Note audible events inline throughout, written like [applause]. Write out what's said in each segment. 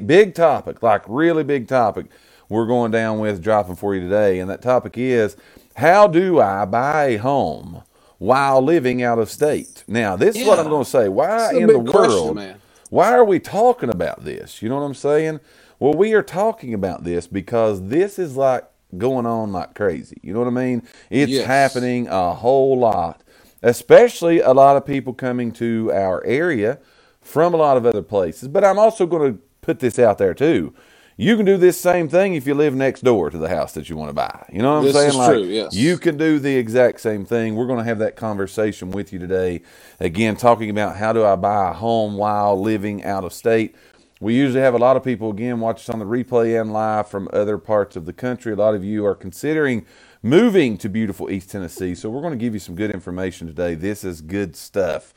big topic, like really big topic, we're going down with dropping for you today. And that topic is how do I buy a home while living out of state? Now, this is what I'm going to say. Why in the question, world? man. Why are we talking about this? You know what I'm saying? Well, we are talking about this because this is like going on like crazy. You know what I mean? It's Yes. happening a whole lot, especially a lot of people coming to our area from a lot of other places. But I'm also going to put this out there too. You can do this same thing if you live next door to the house that you want to buy. You know what I'm This saying? is like true, yes. you can do the exact same thing. We're going to have that conversation with you today. Again, talking about how do I buy a home while living out of state. We usually have a lot of people again watch us on the replay and live from other parts of the country. A lot of you are considering moving to beautiful East Tennessee. So we're going to give you some good information today. This is good stuff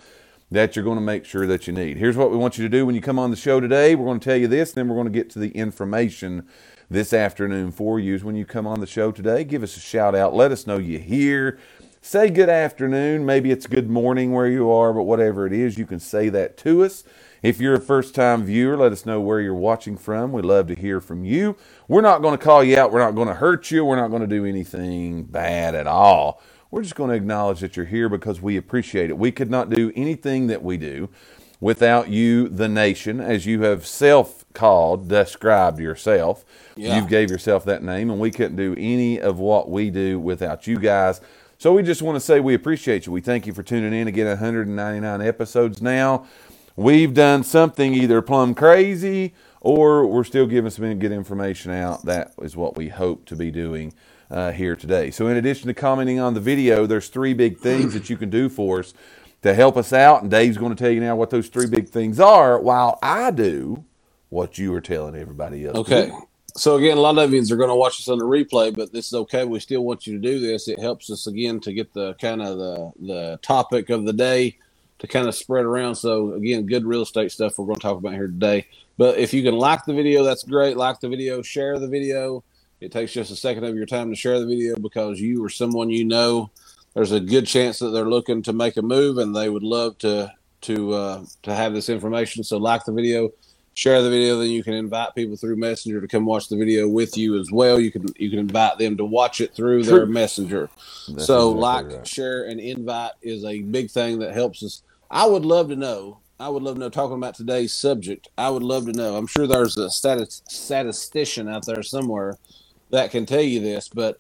that you're going to make sure that you need. Here's what we want you to do when you come on the show today. We're going to tell you this, then we're going to get to the information this afternoon for you. Is when you come on the show today, give us a shout out. Let us know you're here. Say good afternoon. Maybe it's good morning where you are, but whatever it is, you can say that to us. If you're a first time viewer, let us know where you're watching from. We'd love to hear from you. We're not going to call you out. We're not going to hurt you. We're not going to do anything bad at all. We're just going to acknowledge that you're here because we appreciate it. We could not do anything that we do without you, the nation, as you have self called, described yourself. Yeah. You've gave yourself that name, and we couldn't do any of what we do without you guys. So we just want to say we appreciate you. We thank you for tuning in again. 199 episodes now. We've done something either plumb crazy or we're still giving some good information out. That is what we hope to be doing uh, here today. So, in addition to commenting on the video, there's three big things that you can do for us to help us out. And Dave's going to tell you now what those three big things are while I do what you are telling everybody else. Okay. So again, a lot of you are going to watch this on the replay, but this is okay. We still want you to do this. It helps us again to get the kind of the the topic of the day to kind of spread around. So again, good real estate stuff we're going to talk about here today. But if you can like the video, that's great. Like the video, share the video. It takes just a second of your time to share the video because you or someone you know, there's a good chance that they're looking to make a move and they would love to to uh, to have this information. So like the video, share the video then you can invite people through messenger to come watch the video with you as well you can you can invite them to watch it through their messenger That's so exactly like right. share and invite is a big thing that helps us i would love to know i would love to know talking about today's subject i would love to know i'm sure there's a statistician out there somewhere that can tell you this but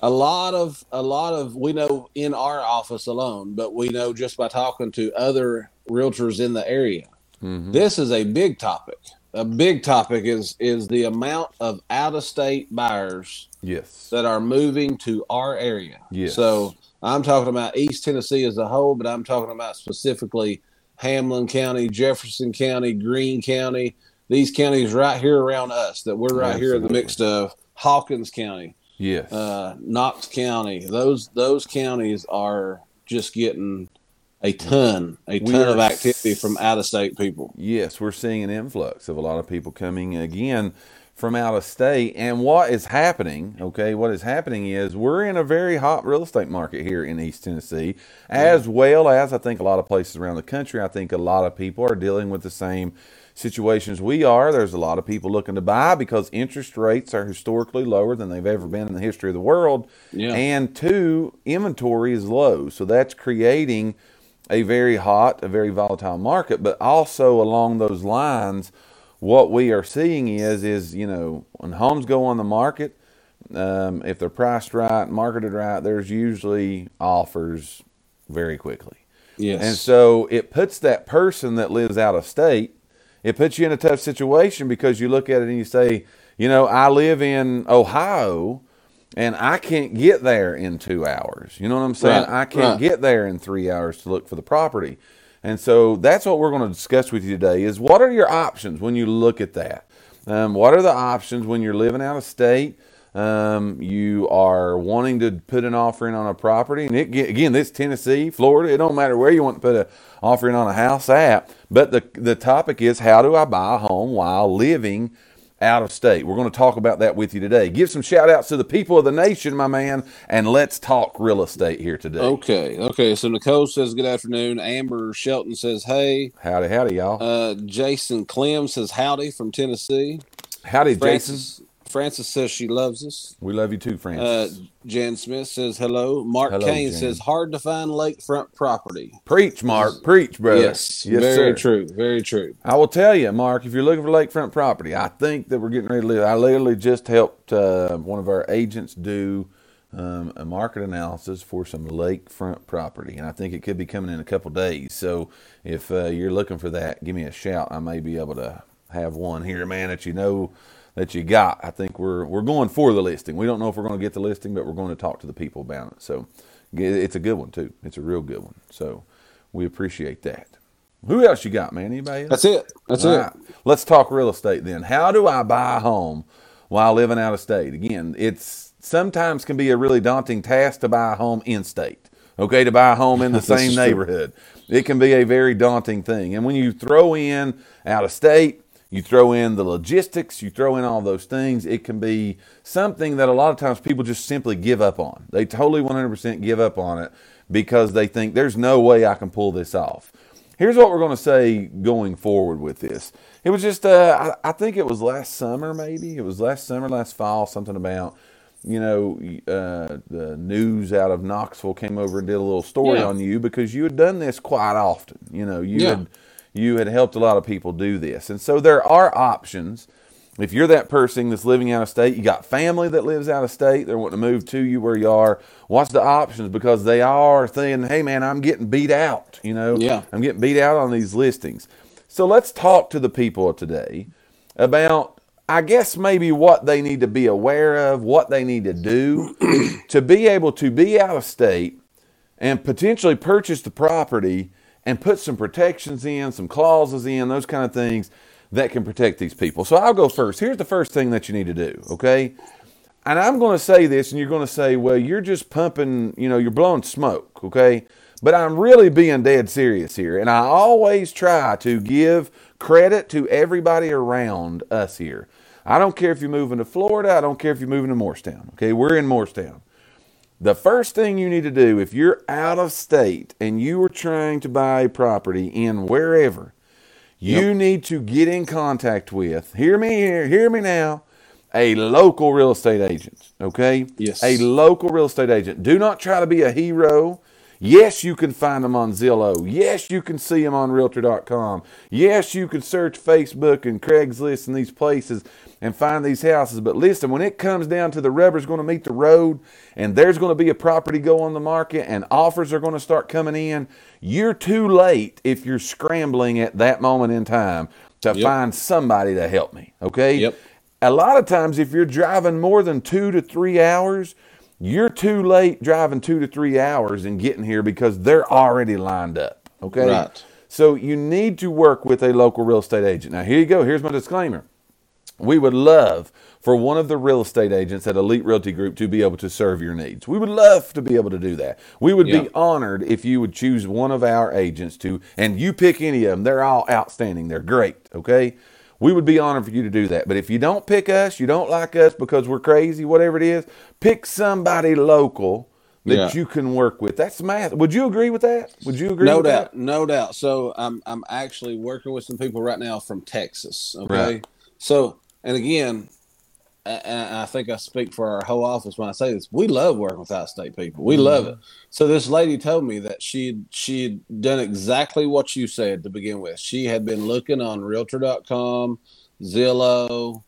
a lot of a lot of we know in our office alone but we know just by talking to other realtors in the area Mhm. this is a big topic. A big topic is is the amount of out of state buyers Yes. that are moving to our area. Yes. So I'm talking about East Tennessee as a whole, but I'm talking about specifically Hamblen County, Jefferson County, Greene County, these counties right here around us that we're right here in the Absolutely. midst of. Hawkins County, Yes. uh, Knox County. Those those counties are just getting a ton, a ton are of activity from out of state people. Yes, we're seeing an influx of a lot of people coming again from out of state. And what is happening, okay, what is happening is we're in a very hot real estate market here in East Tennessee, as well as I think a lot of places around the country. I think a lot of people are dealing with the same situations we are. There's a lot of people looking to buy because interest rates are historically lower than they've ever been in the history of the world. Yeah. And two, inventory is low. So that's creating a very hot, a very volatile market. But also along those lines, what we are seeing is is you know when homes go on the market, um, if they're priced right, marketed right, there's usually offers very quickly. Yes. And so it puts that person that lives out of state, it puts you in a tough situation because you look at it and you say, you know, I live in Ohio and I can't get there in two hours. You know what I'm saying? Right, I can't right. get there in three hours to look for the property. And so that's what we're going to discuss with you today is what are your options when you look at that? Um, what are the options when you're living out of state? Um, you are wanting to put an offering on a property, and it, again, this Tennessee, Florida, it don't matter where you want to put an offering on a house at. But the the topic is how do I buy a home while living out of state. We're going to talk about that with you today. Give some shout outs to the people of the nation, my man, and let's talk real estate here today. Okay, okay. So Nicole says good afternoon. Amber Shelton says hey. Howdy, howdy, y'all. Uh, Jason Clem says howdy from Tennessee. howdy, Francis, Jason. Francis says she loves us. We love you too, Uh, Francis. Jan Smith says hello. Mark Hello, Kane Jan. says hard to find lakefront property. preach, Mark. Preach, brother. Yes, yes, very sir. true. Very true. I will tell you, Mark, if you're looking for lakefront property, I think that we're getting ready to live. I literally just helped uh, one of our agents do um, a market analysis for some lakefront property, and I think it could be coming in a couple days. So if uh, you're looking for that, give me a shout. I may be able to have one here, man, that you know that you got. I think we're we're going for the listing. We don't know if we're going to get the listing, but we're going to talk to the people about it. So it's a good one too. It's a real good one. So we appreciate that. Who else you got, man? Anybody else? That's it. That's All it. right. Let's talk real estate then. How do I buy a home while living out of state? Again, it's sometimes can be a really daunting task to buy a home in state. Okay, to buy a home in the [laughs] same is true. neighborhood. It can be a very daunting thing. And when you throw in out of state, you throw in the logistics, you throw in all those things, it can be something that a lot of times people just simply give up on. They totally 100% give up on it because they think there's no way I can pull this off. Here's what we're going to say going forward with this. It was just, uh, I, I think it was last summer, maybe. It was last summer, last fall, something about, you know, uh, the news out of Knoxville came over and did a little story Yeah. on you because you had done this quite often. You know, you Yeah. had you had helped a lot of people do this. And so there are options. If you're that person that's living out of state, you got family that lives out of state, they're wanting to move to you where you are. What's the options? Because they are saying, hey, man, I'm getting beat out. You know, Yeah. I'm getting beat out on these listings. So let's talk to the people today about, I guess, maybe what they need to be aware of, what they need to do [clears throat] to be able to be out of state and potentially purchase the property and put some protections in, some clauses in, those kind of things that can protect these people. So I'll go first. Here's the first thing that you need to do, okay? And I'm going to say this, and you're going to say, well, you're just pumping, you know, you're blowing smoke, okay? But I'm really being dead serious here. And I always try to give credit to everybody around us here. I don't care if you're moving to Florida, I don't care if you're moving to Morristown, okay? We're in Morristown. The first thing you need to do if you're out of state and you are trying to buy property in wherever, you need to get in contact with, hear me here, hear me now, a local real estate agent, okay? Yes. A local real estate agent. Do not try to be a hero. Yes, you can find them on Zillow. Yes, you can see them on Realtor.com. Yes, you can search Facebook and Craigslist and these places and find these houses. But listen, when it comes down to the rubber's going to meet the road and there's going to be a property go on the market and offers are going to start coming in, you're too late if you're scrambling at that moment in time to Yep. find somebody to help me. Okay? Yep. A lot of times, if you're driving more than two to three hours, you're too late driving two to three hours and getting here because they're already lined up. Okay? Right. So you need to work with a local real estate agent. Now, here you go. Here's my disclaimer. We would love for one of the real estate agents at Elite Realty Group to be able to serve your needs. We would love to be able to do that. We would Yeah. be honored if you would choose one of our agents to, and you pick any of them. They're all outstanding. They're great. Okay. We would be honored for you to do that. But if you don't pick us, you don't like us because we're crazy, whatever it is, pick somebody local that Yeah. you can work with. That's math. Would you agree with that? Would you agree No with doubt, that? no doubt. So I'm I'm actually working with some people right now from Texas. Okay, Right. so and again, and I think I speak for our whole office when I say this. We love working with out-state people. We love Mm-hmm. it. So this lady told me that she she'd done exactly what you said to begin with. She had been looking on Realtor.com, Zillow,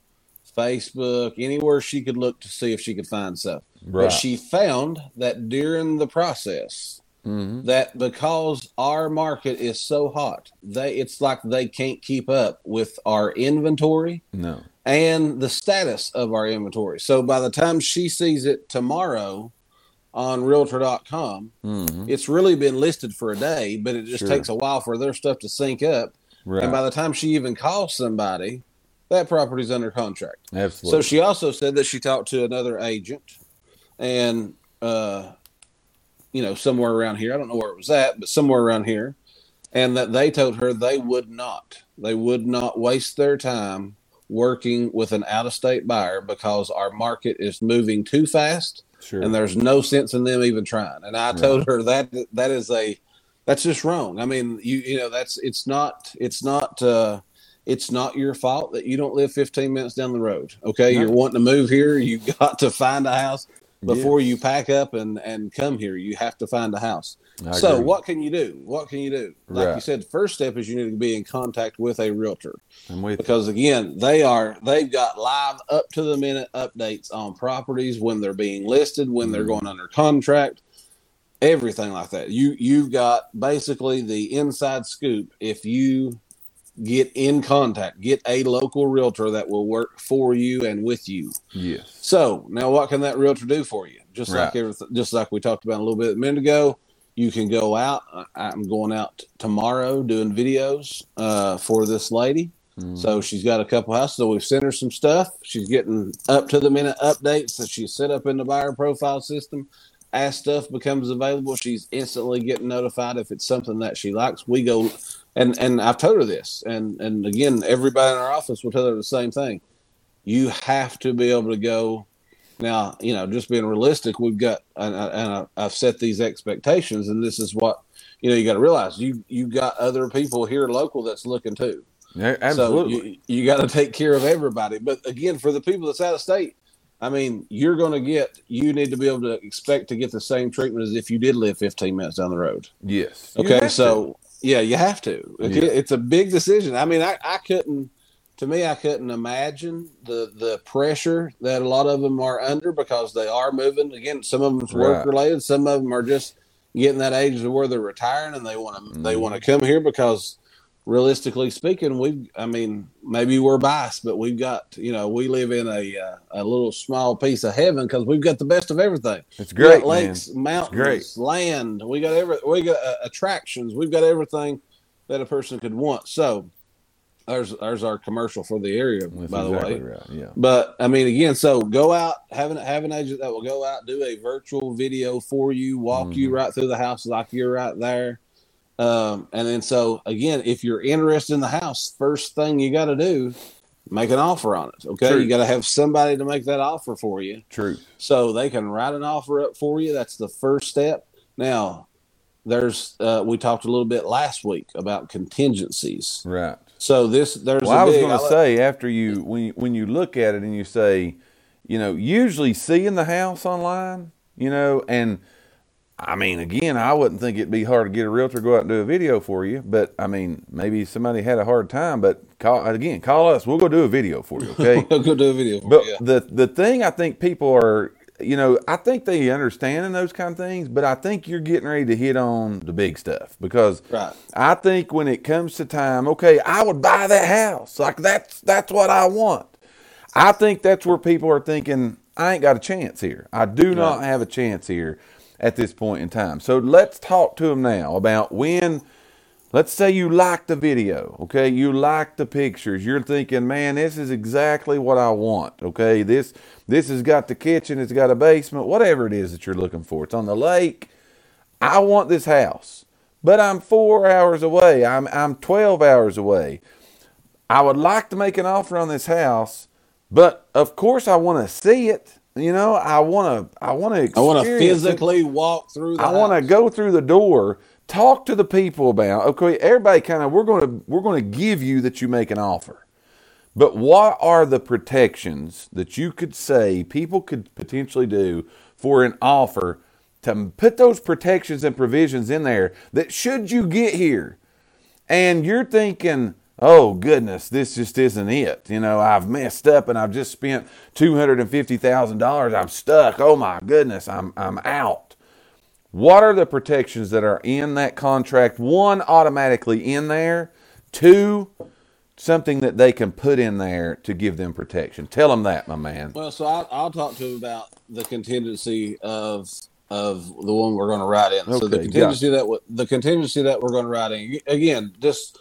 Facebook, anywhere she could look to see if she could find stuff. Right. But she found that during the process, Mhm. that because our market is so hot, they it's like they can't keep up with our inventory No. and the status of our inventory. So by the time she sees it tomorrow on realtor.com, Mhm. it's really been listed for a day, but it just Sure. takes a while for their stuff to sync up. Right. And by the time she even calls somebody, that property's under contract. Absolutely. So she also said that she talked to another agent and uh you know somewhere around here. I don't know where it was at, but somewhere around here. And that they told her they would not. They would not waste their time working with an out of state buyer because our market is moving too fast Sure. and there's no sense in them even trying. And I told her that that is a that's just wrong. I mean, you you know that's it's not it's not uh it's not your fault that you don't live 15 minutes down the road. Okay, No. you're wanting to move here, you [laughs] got to find a house before Yes. you pack up and and come here. You have to find a house. I So agree. what can you do? What can you do? Like you said, the first step is you need to be in contact with a realtor with you. because again, they are they've got live up to the minute updates on properties when they're being listed, when they're Mhm. going under contract, everything like that. You you've got basically the inside scoop if you get in contact, get a local realtor that will work for you and with you. Yes. So now, what can that realtor do for you? Just like everything, just like we talked about a little bit a minute ago, you can go out. I- I'm going out tomorrow doing videos uh, for this lady. Mhm. So she's got a couple houses. So we've sent her some stuff. She's getting up to the minute updates that she's set up in the buyer profile system. As stuff becomes available, she's instantly getting notified if it's something that she likes. We go and and I've told her this, and and again, everybody in our office will tell her the same thing. You have to be able to go. Now, you know, just being realistic, we've got and, I- and I- I've set these expectations, and this is what you know. You got to realize you you got other people here local that's looking too. Yeah, absolutely. So you, you got to take care of everybody. But again, for the people that's out of state, I mean, you're going to get. You need to be able to expect to get the same treatment as if you did live 15 minutes down the road. yes. Okay, So, to. Yeah, you have to. It- Yeah. It's a big decision. I mean, I, I couldn't. To me, I couldn't imagine the the pressure that a lot of them are under because they are moving. Again, some of them's work related. Some of them are just getting that age to where they're retiring and they want to they Mhm. want to come here because realistically speaking, we I mean maybe we're biased, but we've got you know we live in a uh, a little small piece of heaven because we've got the best of everything. it's great, man. lakes, mountains, great. land. We got every we got uh, attractions. We've got everything that a person could want. So there's there's our commercial for the area, That's by exactly the way. right. Yeah. But I mean, again, so go out, have an have an agent that will go out, do a virtual video for you, walk you Mhm. right through the house like you're right there. Um, and then so again, if you're interested in the house, first thing you got to do, make an offer on it. Okay, True. you got to have somebody to make that offer for you True. so they can write an offer up for you. That's the first step. Now, there's uh, we talked a little bit last week about contingencies. Right. So this there's Well, I was going to say after you when you, when you look at it and you say, you know, usually seeing the house online, you know, and I mean, again, I wouldn't think it'd be hard to get a realtor to go out and do a video for you, but I mean, maybe somebody had a hard time, but call again, call us. We'll go do a video for you, okay? [laughs] We'll go do a video. But you. the the thing I think people are, you know, I think they understand in those kind of things, but I think you're getting ready to hit on the big stuff because Right. I think when it comes to time, okay, I would buy that house. Like that's that's what I want. I think that's where people are thinking, I ain't got a chance here. I do not have a chance here at this point in time. So let's talk to them now about when let's say you like the video, okay? You like the pictures. You're thinking, man, this is exactly what I want, okay? This this has got the kitchen, it's got a basement, whatever it is that you're looking for. It's on the lake. I want this house, but I'm four hours away. I'm I'm twelve hours away. I would like to make an offer on this house, but of course I want to see it. You know, I want to I want to I want to physically walk through. The I want to go through the door, talk to the people about. Okay, everybody kind of we're going to we're going to give you that you make an offer. But what are the protections that you could say people could potentially do for an offer to put those protections and provisions in there that should you get here and you're thinking, oh goodness, this just isn't it. You know, I've messed up and I've just spent two hundred and fifty thousand dollars. I'm stuck. Oh my goodness, I'm I'm out. What are the protections that are in that contract? One, automatically in there. Two, something that they can put in there to give them protection. Tell them that, my man. Well, so I'll, I'll talk to him about the contingency of of the one we're going to write in. so the Okay, contingency that w- the contingency that we're going to write in again, just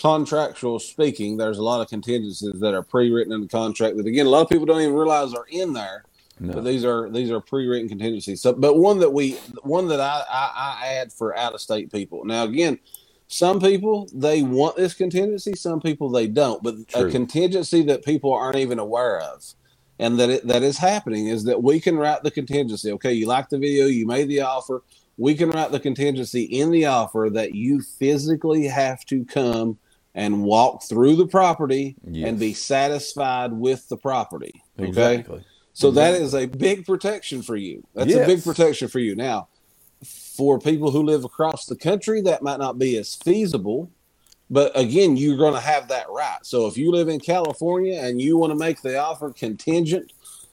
contractual speaking, there's a lot of contingencies that are pre-written in the contract that again a lot of people don't even realize are in there. No. But these are these are pre-written contingencies. So, but one that we one that I, I, I add for out of state people. Now, again, some people they want this contingency, some people they don't. But True. a contingency that people aren't even aware of, and that it, that is happening, is that we can write the contingency. Okay, you like the video, you made the offer. We can write the contingency in the offer that you physically have to come and walk through the property Yes. and be satisfied with the property. Okay. Exactly. So that is a big protection for you. That's Yes. a big protection for you. Now, for people who live across the country, that might not be as feasible. But again, you're going to have that right. So if you live in California and you want to make the offer contingent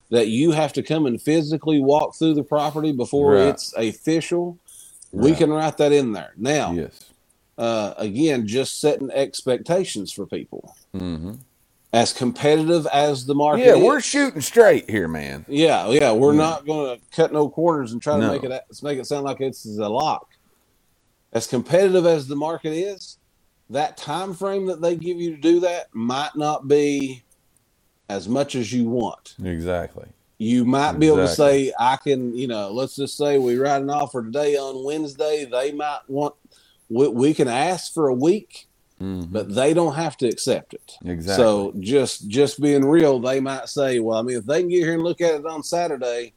that you have to come and physically walk through the property before Right. it's official, we can write that in there. Now, Yes. uh, again, just setting expectations for people. hmm As competitive as the market Yeah, is. we're shooting straight here, man. Yeah, yeah, we're Yeah. not going to cut no corners and try to No. make it make it sound like it's a lock. As competitive as the market is, that time frame that they give you to do that might not be as much as you want. Exactly. You might be able to say, I can, you know, let's just say we write an offer today on Wednesday. They might want, we, we can ask for a week, hmm but they don't have to accept it. Exactly. So just just being real, they might say, "Well, I mean, if they can get here and look at it on Saturday,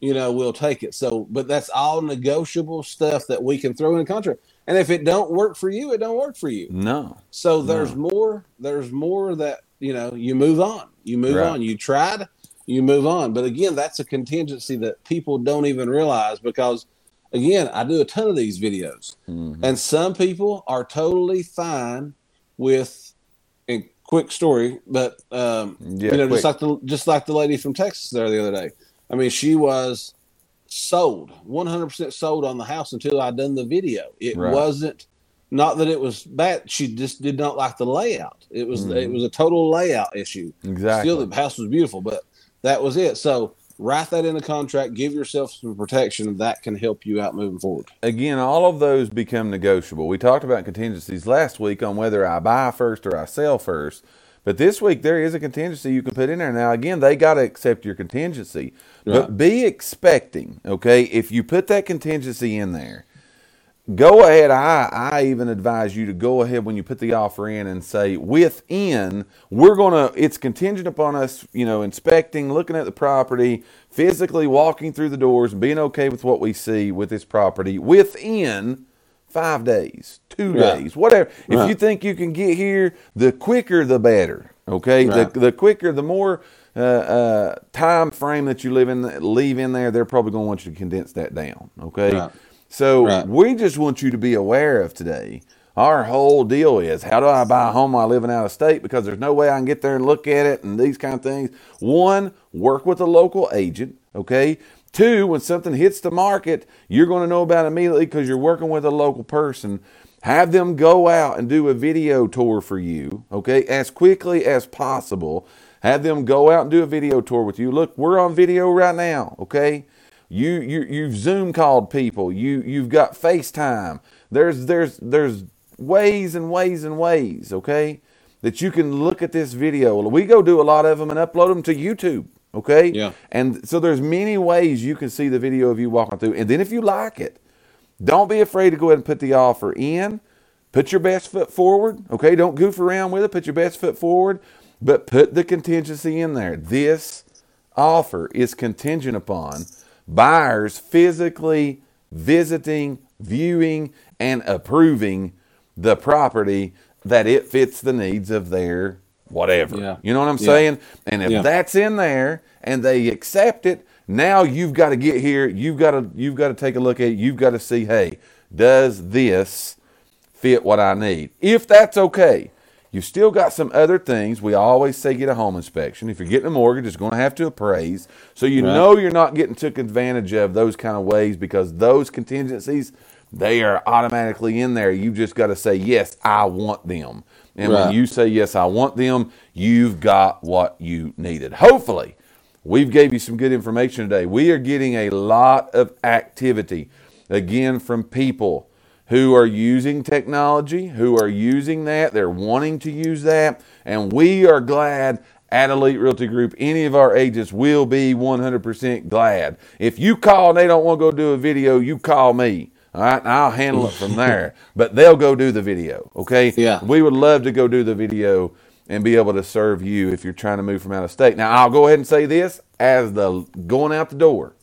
you know, we'll take it." So, but that's all negotiable stuff that we can throw in a contract. And if it don't work for you, it don't work for you. no. So there's No. more. There's more that you know. You move on. You move Right. on. You tried. You move on. But again, that's a contingency that people don't even realize because, again, I do a ton of these videos. Mhm. And some people are totally fine with a quick story, but um, Yeah, you know, quick. just like the just like the lady from Texas there the other day. I mean, she was sold, one hundred percent sold on the house until I done the video. It Right. wasn't not that it was bad. She just did not like the layout. It was Mhm. it was a total layout issue. Exactly. Still, the house was beautiful, but that was it. So write that in the contract. Give yourself some protection. And that can help you out moving forward. Again, all of those become negotiable. We talked about contingencies last week on whether I buy first or I sell first. But this week there is a contingency you can put in there. Now again, they got to accept your contingency. But be expecting, okay? If you put that contingency in there, go ahead. I, I even advise you to go ahead when you put the offer in and say, within, we're going to, it's contingent upon us, you know, inspecting, looking at the property, physically walking through the doors, and being okay with what we see with this property within five days, two Right. days, whatever. If you think you can get here, the quicker the better. Okay, Right. the the quicker, the more uh, uh, time frame that you live in, leave in there, they're probably going to want you to condense that down. Okay, Right. So Right. we just want you to be aware of today. Our whole deal is how do I buy a home while living out of state? Because there's no way I can get there and look at it and these kind of things. One, work with a local agent. Okay. Two, when something hits the market, you're going to know about it immediately because you're working with a local person. Have them go out and do a video tour for you, okay, as quickly as possible. Have them go out and do a video tour with you. Look, we're on video right now, okay? You you you've Zoom called people. You you've got FaceTime. There's there's there's ways and ways and ways, okay, that you can look at this video. We go do a lot of them and upload them to YouTube, okay? Yeah. And so there's many ways you can see the video of you walking through. And then if you like it, don't be afraid to go ahead and put the offer in. Put your best foot forward. Okay, don't goof around with it. Put your best foot forward, but put the contingency in there. This offer is contingent upon buyers physically visiting, viewing, and approving the property that it fits the needs of their whatever. Yeah. You know what I'm Yeah. saying? And if Yeah. that's in there and they accept it, now you've got to get here. You've got to you've got to take a look at it. You've got to see, hey, does this fit what I need? If that's okay, you still got some other things. We always say get a home inspection. If you're getting a mortgage, it's going to have to appraise. So you Right. know you're not getting took advantage of those kind of ways because those contingencies they are automatically in there. You just got to say yes, I want them. And when you say yes, I want them, you've got what you needed. Hopefully, we've gave you some good information today. We are getting a lot of activity again from people who are using technology, who are using that, they're wanting to use that, and we are glad at Elite Realty Group, any of our agents will be 100% glad. If you call and they don't want to go do a video, you call me. All right, and I'll handle it from there. [laughs] But they'll go do the video. Okay. Yeah. We would love to go do the video and be able to serve you if you're trying to move from out of state. Now, I'll go ahead and say this as the going out the door.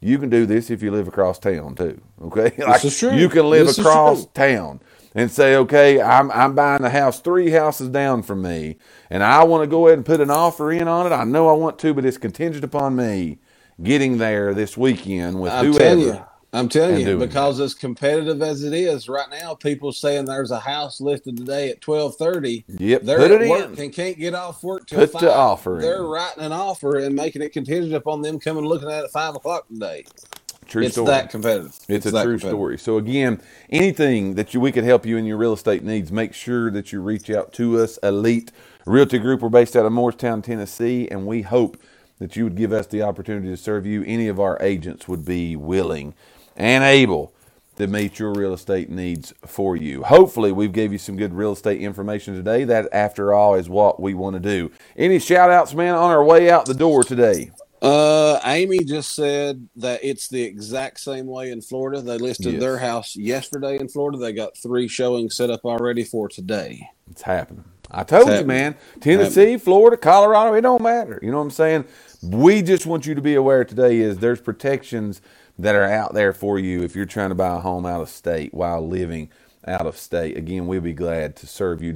You can do this if you live across town too. Okay, like is true. you can live This across town and say, okay, I'm I'm buying a house three houses down from me, and I want to go ahead and put an offer in on it. I know I want to, but it's contingent upon me getting there this weekend with I'm whoever. I'm telling you, because as competitive as it is right now, people saying there's a house listed today at twelve thirty. Yep, they're put at work in. and can't get off work till Put five. the offer. They're writing an offer and making it contingent upon them coming looking at it at five o'clock today. True it's story. that competitive. It's, a true story. So again, anything that you, we could help you in your real estate needs, make sure that you reach out to us. Elite Realty Group. We're based out of Morristown, Tennessee, and we hope that you would give us the opportunity to serve you. Any of our agents would be willing and able to meet your real estate needs for you. Hopefully, we've gave you some good real estate information today. That, after all, is what we want to do. Any shout outs, man, on our way out the door today? Uh, Amy just said that it's the exact same way in Florida. They listed Yes. their house yesterday in Florida. They got three showings set up already for today. It's happening. I told you, man. Tennessee, Florida, Colorado, it don't matter. You know what I'm saying? We just want you to be aware today is there's protections that are out there for you if you're trying to buy a home out of state while living out of state. Again, we'll be glad to serve you